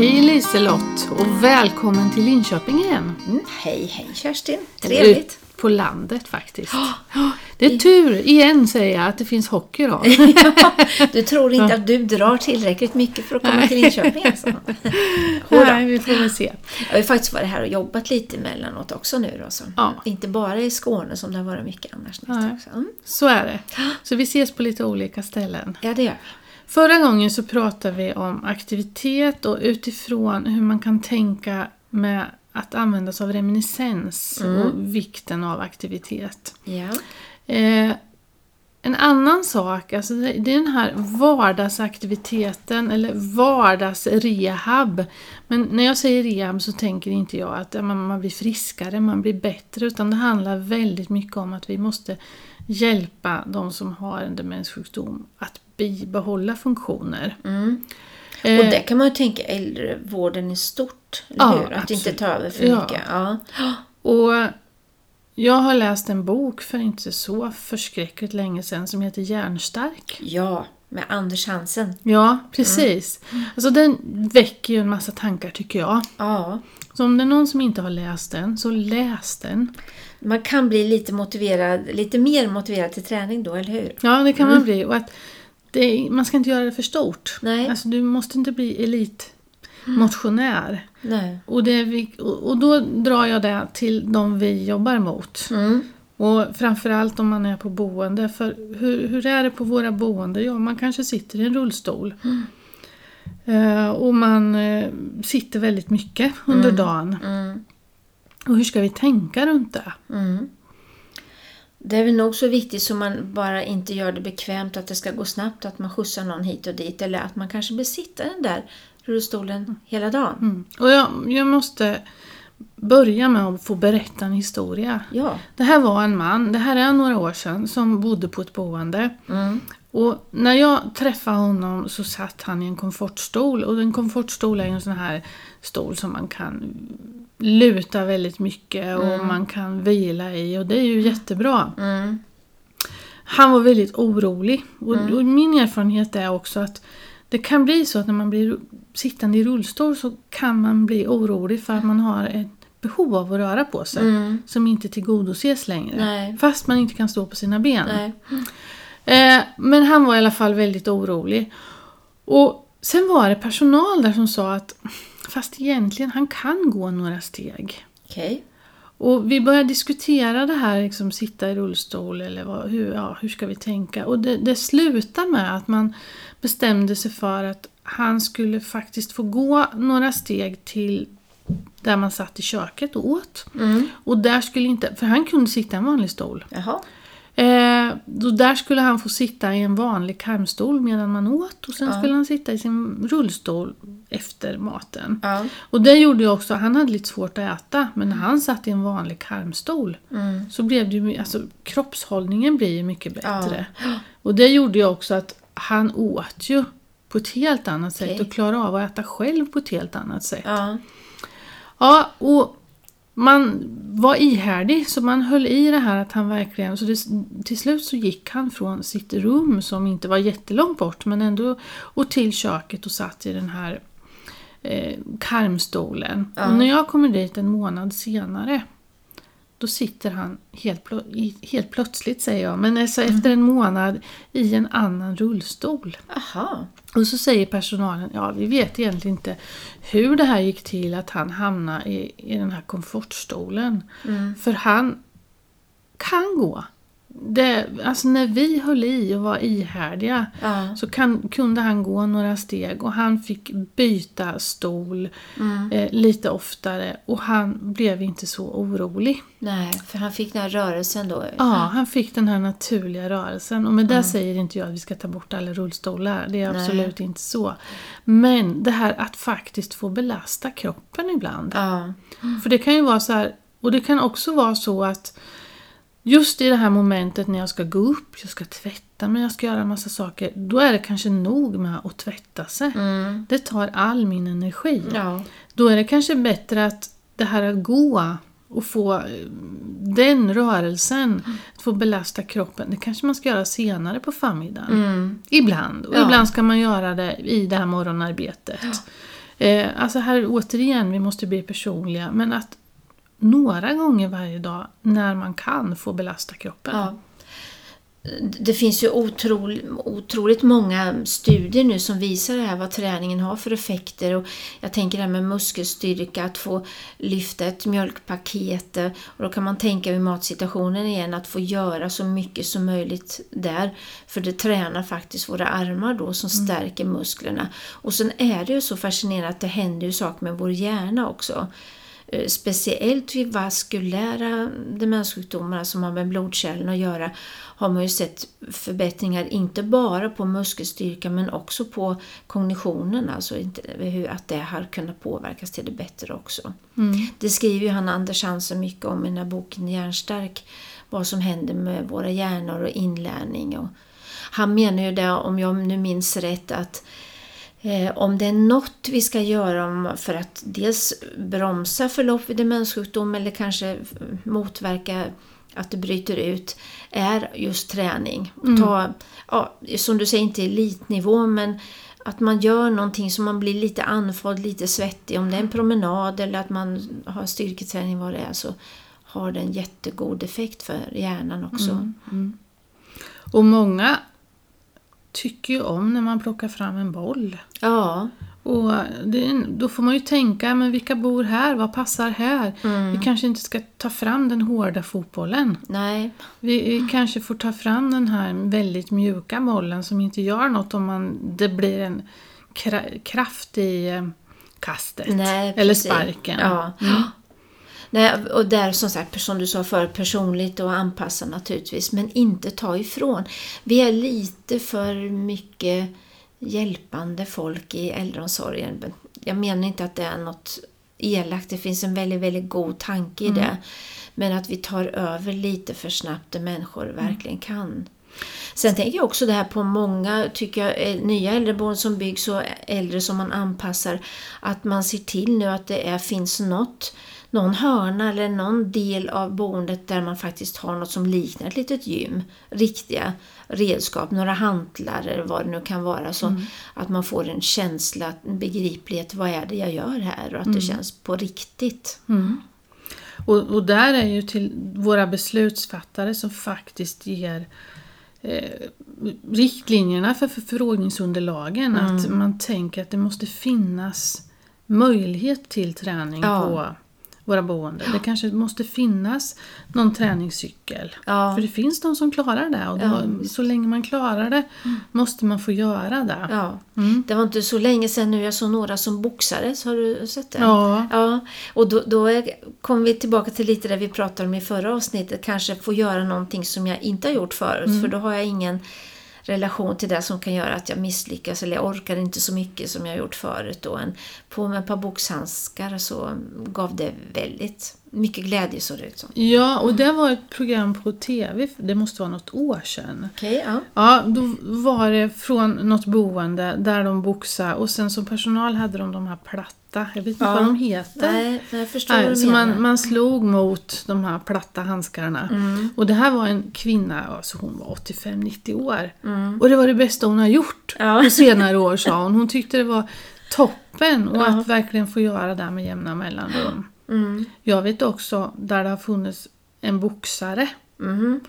Hej Liselott och välkommen till Linköping igen. Mm, hej, hej Kerstin. Trevligt. Ut på landet faktiskt. Det är tur, igen säger jag, att det finns hockey då. du tror inte att du drar tillräckligt mycket för att komma till Linköping alltså? Nej, vi får väl se. Jag har faktiskt varit här och jobbat lite emellanåt också nu då. Så. Ja. Inte bara i Skåne som det har varit mycket annars. Mm. Så är det. Så vi ses på lite olika ställen. Ja, det gör vi. Förra gången så pratade vi om aktivitet och utifrån hur man kan tänka med att använda sig av reminiscens mm. och vikten av aktivitet. Ja. Eh, en annan sak, alltså det, är den här vardagsaktiviteten eller vardagsrehab. Men när jag säger rehab så tänker inte jag att man, man blir friskare, man blir bättre. Utan det handlar väldigt mycket om att vi måste hjälpa de som har en demenssjukdom att bibehålla funktioner. Mm. Eh, och det kan man ju tänka äldrevården i stort, eller ja, hur? Att absolut. inte ta över för ja. mycket. Ja. Och jag har läst en bok för inte så förskräckligt länge sedan som heter Järnstark. Ja, med Anders Hansen. Ja, precis. Mm. Alltså den väcker ju en massa tankar tycker jag. Ja. Så om det är någon som inte har läst den, så läs den. Man kan bli lite motiverad, lite mer motiverad till träning då, eller hur? Ja, det kan mm. man bli. Och att det, man ska inte göra det för stort. Nej. Alltså, du måste inte bli elitmotionär. Nej. Och, det, och då drar jag det till de vi jobbar mot. Mm. Och framförallt om man är på boende. För hur, hur är det på våra boende? Ja, man kanske sitter i en rullstol. Mm. Uh, och man uh, sitter väldigt mycket under mm. dagen. Mm. Och hur ska vi tänka runt det? Mm. Det är väl nog så viktigt så man bara inte gör det bekvämt att det ska gå snabbt, att man skjutsar någon hit och dit eller att man kanske blir sittande där rullstolen hela dagen. Mm. Och jag, jag måste börja med att få berätta en historia. Ja. Det här var en man, det här är några år sedan, som bodde på ett boende. Mm. Och när jag träffade honom så satt han i en komfortstol och en komfortstol är en sån här stol som man kan luta väldigt mycket och mm. man kan vila i och det är ju jättebra. Mm. Han var väldigt orolig och, mm. och, min erfarenhet är också att det kan bli så att när man blir sittande i rullstol så kan man bli orolig för att man har ett behov av att röra på sig mm. som inte tillgodoses längre. Nej. Fast man inte kan stå på sina ben. Eh, men han var i alla fall väldigt orolig. Och sen var det personal där som sa att Fast egentligen, han kan gå några steg. Okay. Och vi började diskutera det här, liksom sitta i rullstol eller vad, hur, ja, hur ska vi tänka? Och det, det slutade med att man bestämde sig för att han skulle faktiskt få gå några steg till där man satt i köket och åt. Mm. Och där skulle inte, för han kunde sitta i en vanlig stol. Jaha. Eh, då där skulle han få sitta i en vanlig karmstol medan man åt och sen ja. skulle han sitta i sin rullstol efter maten. Ja. Och det gjorde ju också, han hade lite svårt att äta men när han satt i en vanlig karmstol mm. så blev det ju, alltså kroppshållningen blir ju mycket bättre. Ja. Och det gjorde ju också att han åt ju på ett helt annat sätt okay. och klarade av att äta själv på ett helt annat sätt. Ja, och man var ihärdig så man höll i det här att han verkligen, så det, till slut så gick han från sitt rum som inte var jättelångt bort men ändå och till köket och satt i den här eh, karmstolen. Ja. Och när jag kommer dit en månad senare då sitter han helt, plö helt plötsligt, säger jag, men alltså mm. efter en månad i en annan rullstol. Aha. Och så säger personalen, ja vi vet egentligen inte hur det här gick till att han hamnade i, i den här komfortstolen. Mm. För han kan gå. Det, alltså när vi höll i och var ihärdiga ja. så kan, kunde han gå några steg och han fick byta stol mm. eh, lite oftare och han blev inte så orolig. Nej, för han fick den här rörelsen då? Ja, han fick den här naturliga rörelsen och med det mm. säger inte jag att vi ska ta bort alla rullstolar, det är absolut Nej. inte så. Men det här att faktiskt få belasta kroppen ibland. Ja. För det kan ju vara så här, och det kan också vara så att Just i det här momentet när jag ska gå upp, jag ska tvätta mig, jag ska göra en massa saker. Då är det kanske nog med att tvätta sig. Mm. Det tar all min energi. Ja. Då är det kanske bättre att det här att gå och få eh, den rörelsen, Mm. att få belasta kroppen, det kanske man ska göra senare på förmiddagen. Mm. Ibland. Och Ja. ibland ska man göra det i det här morgonarbetet. Eh, alltså här återigen, vi måste bli personliga, men att några gånger varje dag när man kan få belasta kroppen. Ja. Det finns ju otroligt, otroligt många studier nu som visar det här vad träningen har för effekter. Och jag tänker det här med muskelstyrka, att få lyfta ett mjölkpaket. Och då kan man tänka vid matsituationen igen, att få göra så mycket som möjligt där. För det tränar faktiskt våra armar då som mm. stärker musklerna. Och sen är det ju så fascinerande att det händer ju saker med vår hjärna också. Eh, speciellt vid vaskulära demenssjukdomar som har med blodkärlen att göra har man ju sett förbättringar inte bara på muskelstyrka men också på kognitionen, alltså hur, att det har kunnat påverkas till det bättre också. Mm. Det skriver ju han Anders Hansen mycket om i den här boken Hjärnstark, vad som händer med våra hjärnor och inlärning. Och han menar ju det, om jag nu minns rätt, att om det är något vi ska göra för att dels bromsa förlopp vid demenssjukdom eller kanske motverka att det bryter ut är just träning. Mm. Ta, ja, som du säger, inte elitnivå men att man gör någonting så man blir lite andfådd, lite svettig. Om det är en promenad eller att man har styrketräning, vad det är, så har det en jättegod effekt för hjärnan också. Mm. Mm. Och många tycker ju om när man plockar fram en boll. Ja. Och det, då får man ju tänka, men vilka bor här? Vad passar här? Mm. Vi kanske inte ska ta fram den hårda fotbollen. Nej. Vi, vi, kanske får ta fram den här väldigt mjuka bollen som inte gör något om man, det blir en kra, kraft i eh, kastet. Nej, eller sparken. Ja. Mm. Nej, och där som sagt, som du sa förut, personligt och anpassa naturligtvis, men inte ta ifrån. Vi är lite för mycket hjälpande folk i äldreomsorgen. Jag menar inte att det är något elakt, det finns en väldigt, väldigt god tanke i mm. det. Men att vi tar över lite för snabbt det människor mm. verkligen kan. Sen tänker jag också det här på många tycker jag, eh, nya äldreboenden som byggs och äldre som man anpassar. Att man ser till nu att det är, finns något någon hörna eller någon del av boendet där man faktiskt har något som liknar ett litet gym. Riktiga redskap, några hantlar eller vad det nu kan vara. Så mm. att man får en känsla, en begriplighet, vad är det jag gör här? Och att mm. det känns på riktigt. Mm. Och, och där är ju till våra beslutsfattare som faktiskt ger eh, riktlinjerna för förfrågningsunderlagen. Att mm. man tänker att det måste finnas möjlighet till träning ja. på våra boende. Det kanske måste finnas någon träningscykel. Ja. För det finns de som klarar det och då, ja, så länge man klarar det mm. måste man få göra det. Ja. Mm. Det var inte så länge sedan nu jag såg några som boxades, har du sett det? Ja. ja. Och då, då kom vi tillbaka till lite det vi pratade om i förra avsnittet, kanske få göra någonting som jag inte har gjort förut, mm. för då har jag ingen relation till det som kan göra att jag misslyckas eller jag orkar inte så mycket som jag gjort förut. Då. En, på med ett par boxhandskar så gav det väldigt mycket glädje såg det ut som. Ja, och det var ett program på TV, det måste vara något år sedan. Okay, ja. ja, då var det från något boende där de boxade och sen som personal hade de de här platta jag vet inte ja. vad de heter. Nej, jag förstår Nej, vad du så menar. man, man slog mot de här platta handskarna. Mm. Och det här var en kvinna, alltså hon var 85-90 år. Mm. Och det var det bästa hon har gjort ja. på senare år sa hon. Hon tyckte det var toppen och ja. att verkligen få göra det med jämna mellanrum. Mm. Jag vet också där det har funnits en boxare. Mm.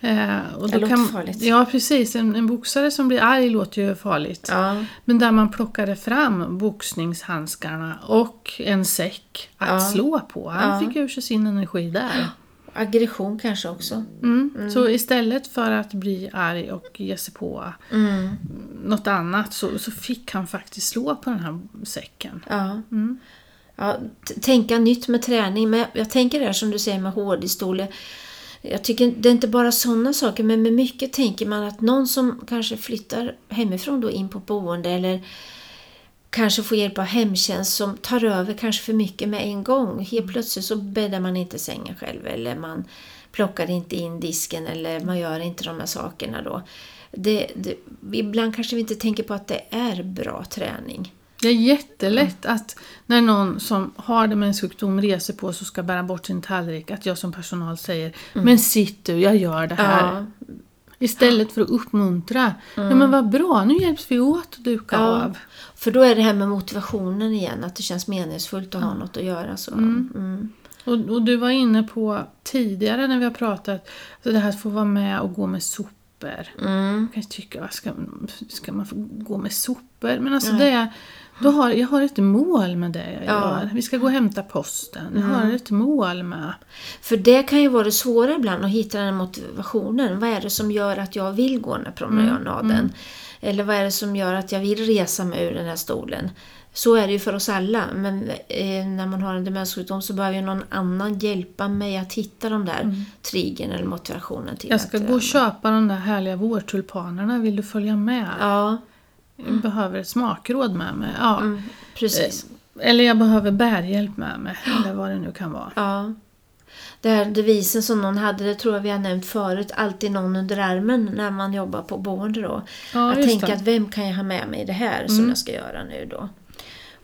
Eh, och det låter kan, farligt. Ja precis, en, en boxare som blir arg låter ju farligt. Ja. Men där man plockade fram boxningshandskarna och en säck att ja. slå på. Han ja. fick ur sig sin energi där. Aggression kanske också. Mm. Mm. Så istället för att bli arg och ge sig på mm. något annat så, så fick han faktiskt slå på den här säcken. Ja. Ja, tänka nytt med träning. Men jag tänker det här som du säger med hårdhistoria. Jag tycker det är inte bara sådana saker, men med mycket tänker man att någon som kanske flyttar hemifrån då in på boende eller kanske får hjälp av hemtjänst som tar över kanske för mycket med en gång. Helt plötsligt så bäddar man inte sängen själv eller man plockar inte in disken eller man gör inte de här sakerna då. Det, det, ibland kanske vi inte tänker på att det är bra träning. Det är jättelätt mm. att när någon som har demenssjukdom reser på sig och ska bära bort sin tallrik, att jag som personal säger mm. Men sitt du, jag gör det här. Ja. Istället för att uppmuntra. Ja men vad bra, nu hjälps vi åt att duka Ja. av. För då är det här med motivationen igen, att det känns meningsfullt att ha något att göra. Så. Mm. Och, och du var inne på tidigare när vi har pratat, alltså det här att få vara med och gå med sopor. Mm. Jag kan tycka, ska, ska man få gå med sopor? Men alltså det är, då har, jag har ett mål med det jag Ja. gör. Vi ska gå och hämta posten. Jag har ett mål med. För det kan ju vara det svåra ibland att hitta den motivationen. Vad är det som gör att jag vill gå den här promenaden? Eller vad är det som gör att jag vill resa mig ur den här stolen? Så är det ju för oss alla, men eh, när man har en demenssjukdom så behöver ju någon annan hjälpa mig att hitta de där triggern eller motivationen till Jag ska att gå och köpa de där härliga vårtulpanerna. Vill du följa med? Ja, Jag behöver smakråd med mig. Ja. mm, precis. Eller jag behöver bärhjälp med mig. Eller vad det nu kan vara. Ja. Det här devisen som någon hade, det tror jag vi har nämnt förut, alltid någon under armen när man jobbar på boende då. Ja, att tänka det. Mm. att vem kan jag ha med mig i det här som jag ska göra nu då?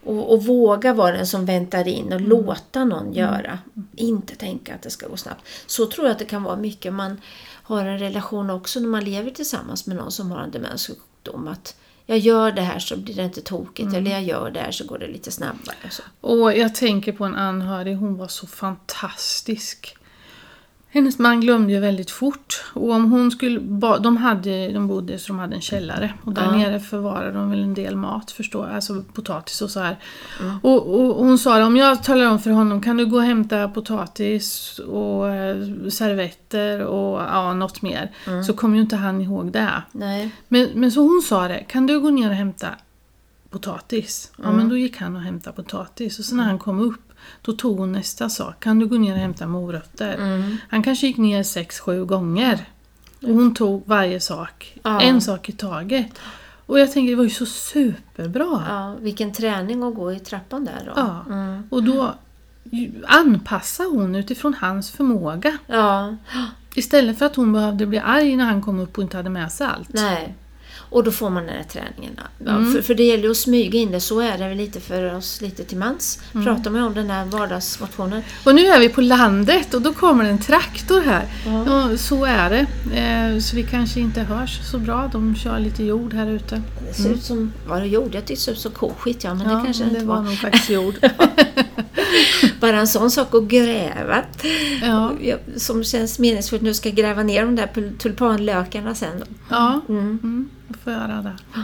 Och, och våga vara den som väntar in och Mm. låta någon göra. Inte tänka att det ska gå snabbt. Så tror jag att det kan vara mycket. Man har en relation också när man lever tillsammans med någon som har en demenssjukdom. Att jag gör det här så blir det inte tokigt. Mm. Eller jag gör det här så går det lite snabbare. Så. Och jag tänker på en anhörig, hon var så fantastisk. Hennes man glömde ju väldigt fort. Och om hon skulle, de, hade, de bodde så de hade en källare. Och där Ja. nere förvarade de väl en del mat, förstår jag. Alltså potatis och så här. Och, och, och hon sa det, om jag talar om för honom, kan du gå och hämta potatis och eh, servetter och ja, något mer. Så kommer ju inte han ihåg det. Nej. Men, men så hon sa det, kan du gå ner och hämta potatis? Ja men då gick han och hämtade potatis och så när han kom upp då tog hon nästa sak, kan du gå ner och hämta morötter? Mm. Han kanske gick ner sex, sju gånger. Och hon tog varje sak, Ja. en sak i taget. Och jag tänker det var ju så superbra. Ja, vilken träning att gå i trappan där då. Ja. Mm. Och då anpassade hon utifrån hans förmåga. Ja, Istället för att hon behövde bli arg när han kom upp och inte hade med sig allt. nej. Och då får man den här träningen. Ja, Mm. för, för det gäller ju att smyga in det, så är det väl lite för oss lite till mans. Mm. Pratar man om den här vardagsmotionen. Och nu är vi på landet och då kommer det en traktor här. Ja. Så är det. Eh, så vi kanske inte hörs så bra. De kör lite jord här ute. Det ser ut som, vad det gjorde? Jag tyckte det såg ut som koskit, ja men Mm. Ja, det kanske men inte det var. var nog faktiskt jord. Bara en sån sak att gräva. Ja. Som känns meningsfullt. Nu ska jag gräva ner de där tulpanlökarna sen. Ja, Mm. Mm, får göra det.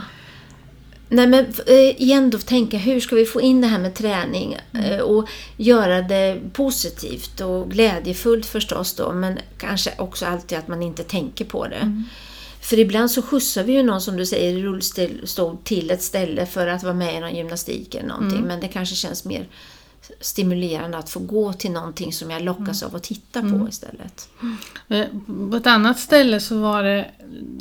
Nej men eh, igen då tänka hur ska vi få in det här med träning eh, och göra det positivt och glädjefullt förstås då men kanske också alltid att man inte tänker på det. För ibland så skjutsar vi ju någon som du säger i rullstol till ett ställe för att vara med i någon gymnastik eller någonting men det kanske känns mer stimulerande att få gå till någonting som jag lockas av att titta på istället. Eh, På ett annat ställe så var det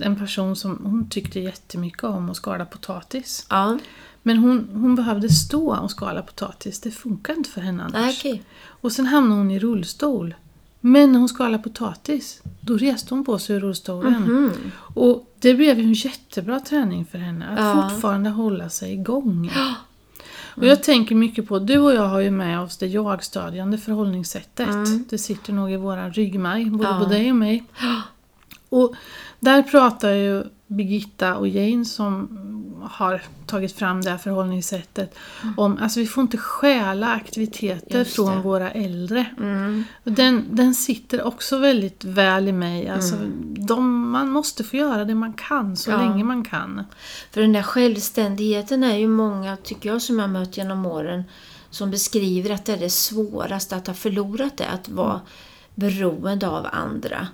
en person som hon tyckte jättemycket om att skala potatis. Ja, Men hon, hon behövde stå och skala potatis. Det funkar inte för henne annars. okej. Och sen hamnade hon i rullstol. Men när hon skalade potatis, då reste hon på sig ur rullstolen. Mhm. Och det blev ju en jättebra träning för henne, att Ja. fortfarande hålla sig igång. Och jag tänker mycket på, du och jag har ju med oss det jag-stödjande förhållningssättet. Det sitter nog i våran ryggmärg, både Ja. på dig och mig. Och där pratar ju Birgitta och Jane som har tagit fram det här förhållningssättet om alltså vi får inte stjäla aktiviteter Mm. Från våra äldre. Mm. Och Den, den sitter också väldigt väl i mig. Alltså, de, man måste få göra det man kan så Ja. länge man kan. För den där självständigheten är ju många, tycker jag, som jag har mött genom åren som beskriver att det är det svåraste att ha förlorat det, att vara beroende av andra.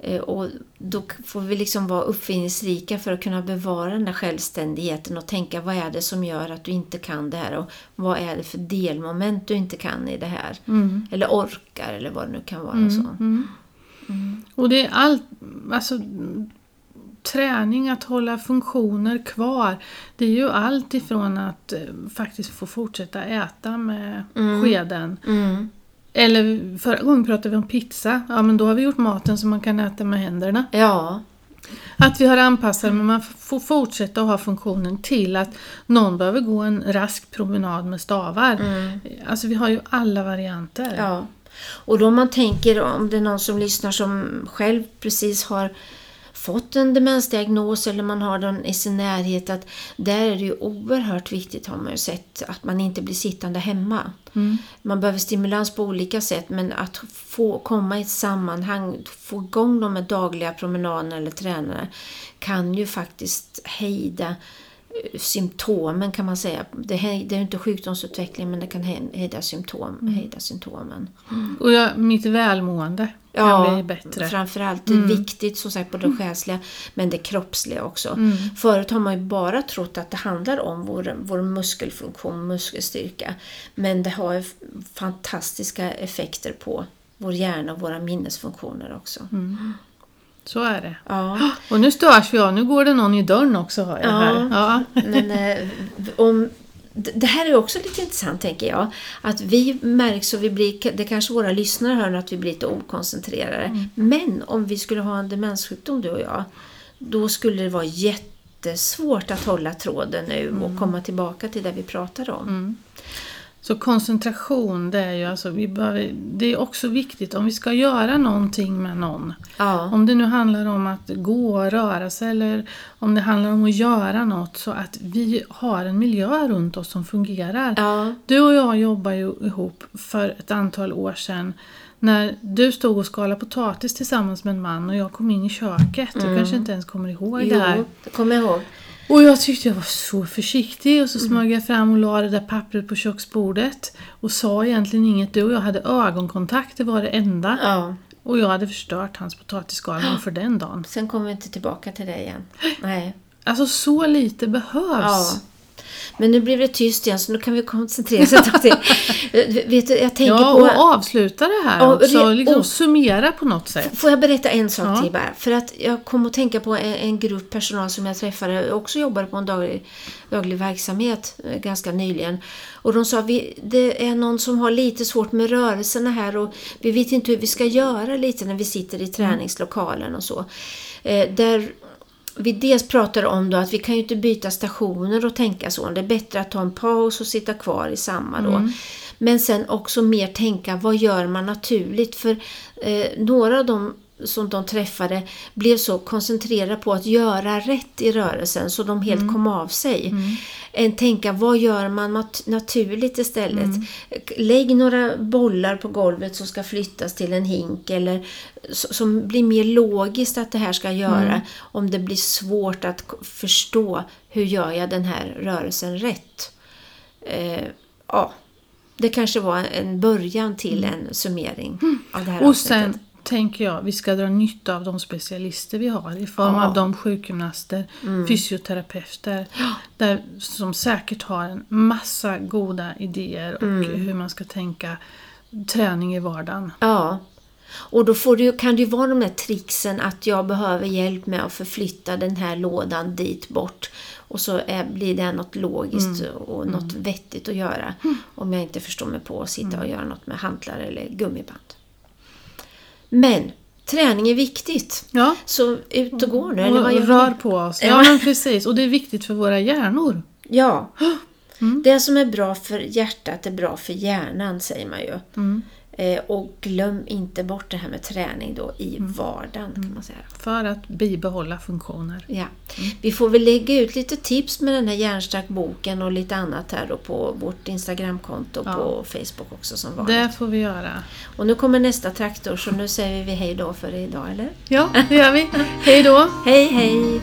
Eh, Och då får vi liksom vara uppfinningsrika för att kunna bevara den där självständigheten och tänka vad är det som gör att du inte kan det här och vad är det för delmoment du inte kan i det här. Mm. Eller orkar eller vad det nu kan vara. Så. Och det är allt, alltså träning, att hålla funktioner kvar. Det är ju allt ifrån att eh, faktiskt få fortsätta äta med skeden. Mm. Eller förra gången pratade vi om pizza. Ja men då har vi gjort maten så man kan äta med händerna. Ja, Att vi har anpassat men man får fortsätta att ha funktionen till att någon behöver gå en rask promenad med stavar. Alltså vi har ju alla varianter. Ja. Och då man tänker om det är någon som lyssnar som själv precis har fått en demensdiagnos eller man har den i sin närhet att där är det ju oerhört viktigt har man ju sett att man inte blir sittande hemma. Mm. Man behöver stimulans på olika sätt men att få komma i ett sammanhang, få igång de med dagliga promenaderna eller tränare kan ju faktiskt hejda symptomen kan man säga. Det, är inte sjukdomsutveckling men det kan he- hejda, symptom, hejda symptomen. Och jag, mitt välmående kan bli bättre. framförallt det är viktigt som sagt både det själsliga men det kroppsliga också. Mm. Förut har man ju bara trott att det handlar om vår, vår muskelfunktion, muskelstyrka. Men det har ju fantastiska effekter på vår hjärna och våra minnesfunktioner också. Mm. Så är det. Ja, Och nu störs vi av, nu går det någon i dörren också hör jag Ja. här. Ja. men eh, om, det här är också lite intressant tänker jag. Att vi märks och vi blir, det kanske våra lyssnare hör att vi blir lite okoncentrerade. Mm. Men om vi skulle ha en demenssjukdom du och jag, då skulle det vara jättesvårt att hålla tråden nu Mm. och komma tillbaka till det vi pratade om. Så koncentration, det är ju alltså, vi behöver, det är också viktigt om vi ska göra någonting med någon. Ja, Om det nu handlar om att gå och röra sig eller om det handlar om att göra något så att vi har en miljö runt oss som fungerar. ja, Du och jag jobbar ju ihop för ett antal år sedan när du stod och skalade potatis tillsammans med en man och jag kom in i köket. Du kanske inte ens kommer ihåg det här. jo, det kommer jag ihåg. Och jag tyckte jag var så försiktig och så smög jag fram och la det där pappret på köksbordet och sa egentligen inget. Du och jag hade ögonkontakt, det var det enda. Ja, Och jag hade förstört hans potatisskalning för den dagen. sen kommer vi inte tillbaka till det igen. Nej. Alltså så lite behövs. Ja. Men nu blev det tyst igen så nu kan vi koncentrera oss Vet du, jag tänker Ja, på... och avsluta det här Ja, också. liksom och- summera på något sätt. Får jag berätta en sak Ja. till bara? För att jag kom att tänka på en, en grupp personal som jag träffade, också jobbade på en daglig, daglig verksamhet eh, ganska nyligen. Och de sa vi, det är någon som har lite svårt med rörelserna här och vi vet inte hur vi ska göra lite när vi sitter i träningslokalen och så. Eh, där vi dels pratar om då att vi kan ju inte byta stationer och tänka så. Det är bättre att ta en paus och sitta kvar i samma då. Men sen också mer tänka, vad gör man naturligt? För eh, några av dem som de träffade blev så koncentrerade på att göra rätt i rörelsen så de helt kom av sig. Än tänka, vad gör man nat- naturligt istället? Lägg några bollar på golvet som ska flyttas till en hink eller som blir mer logiskt att det här ska göra om det blir svårt att förstå hur gör jag den här rörelsen rätt. Eh, ja, det kanske var en början till en summering av det här Och avsnittet. sen tänker jag vi ska dra nytta av de specialister vi har i form Ja. Mm. av de sjukgymnaster, fysioterapeuter där, som säkert har en massa goda idéer och Mm. hur man ska tänka träning i vardagen. Ja. Och då får det, kan det ju vara de där tricksen att jag behöver hjälp med att förflytta den här lådan dit bort. Och så är, blir det något logiskt och något vettigt att göra. Om jag inte förstår mig på att sitta och göra något med hantlar eller gummiband. Men träning är viktigt. Ja, Så ut och gå nu. Eller vad och rör på oss. Ja, men precis. Och det är viktigt för våra hjärnor. Ja. Mm. Det som är bra för hjärtat är bra för hjärnan säger man ju. Mm. Eh, och glöm inte bort det här med träning då i Mm. vardagen kan man säga. För att bibehålla funktioner. Ja. Vi får väl lägga ut lite tips med den här Hjärnstark boken och lite annat här då på vårt Instagramkonto Ja. på Facebook också som vanligt. Det får vi göra. Och nu kommer nästa traktor så nu säger vi hej då för idag eller? Ja, det gör vi. Hej då! Hej hej!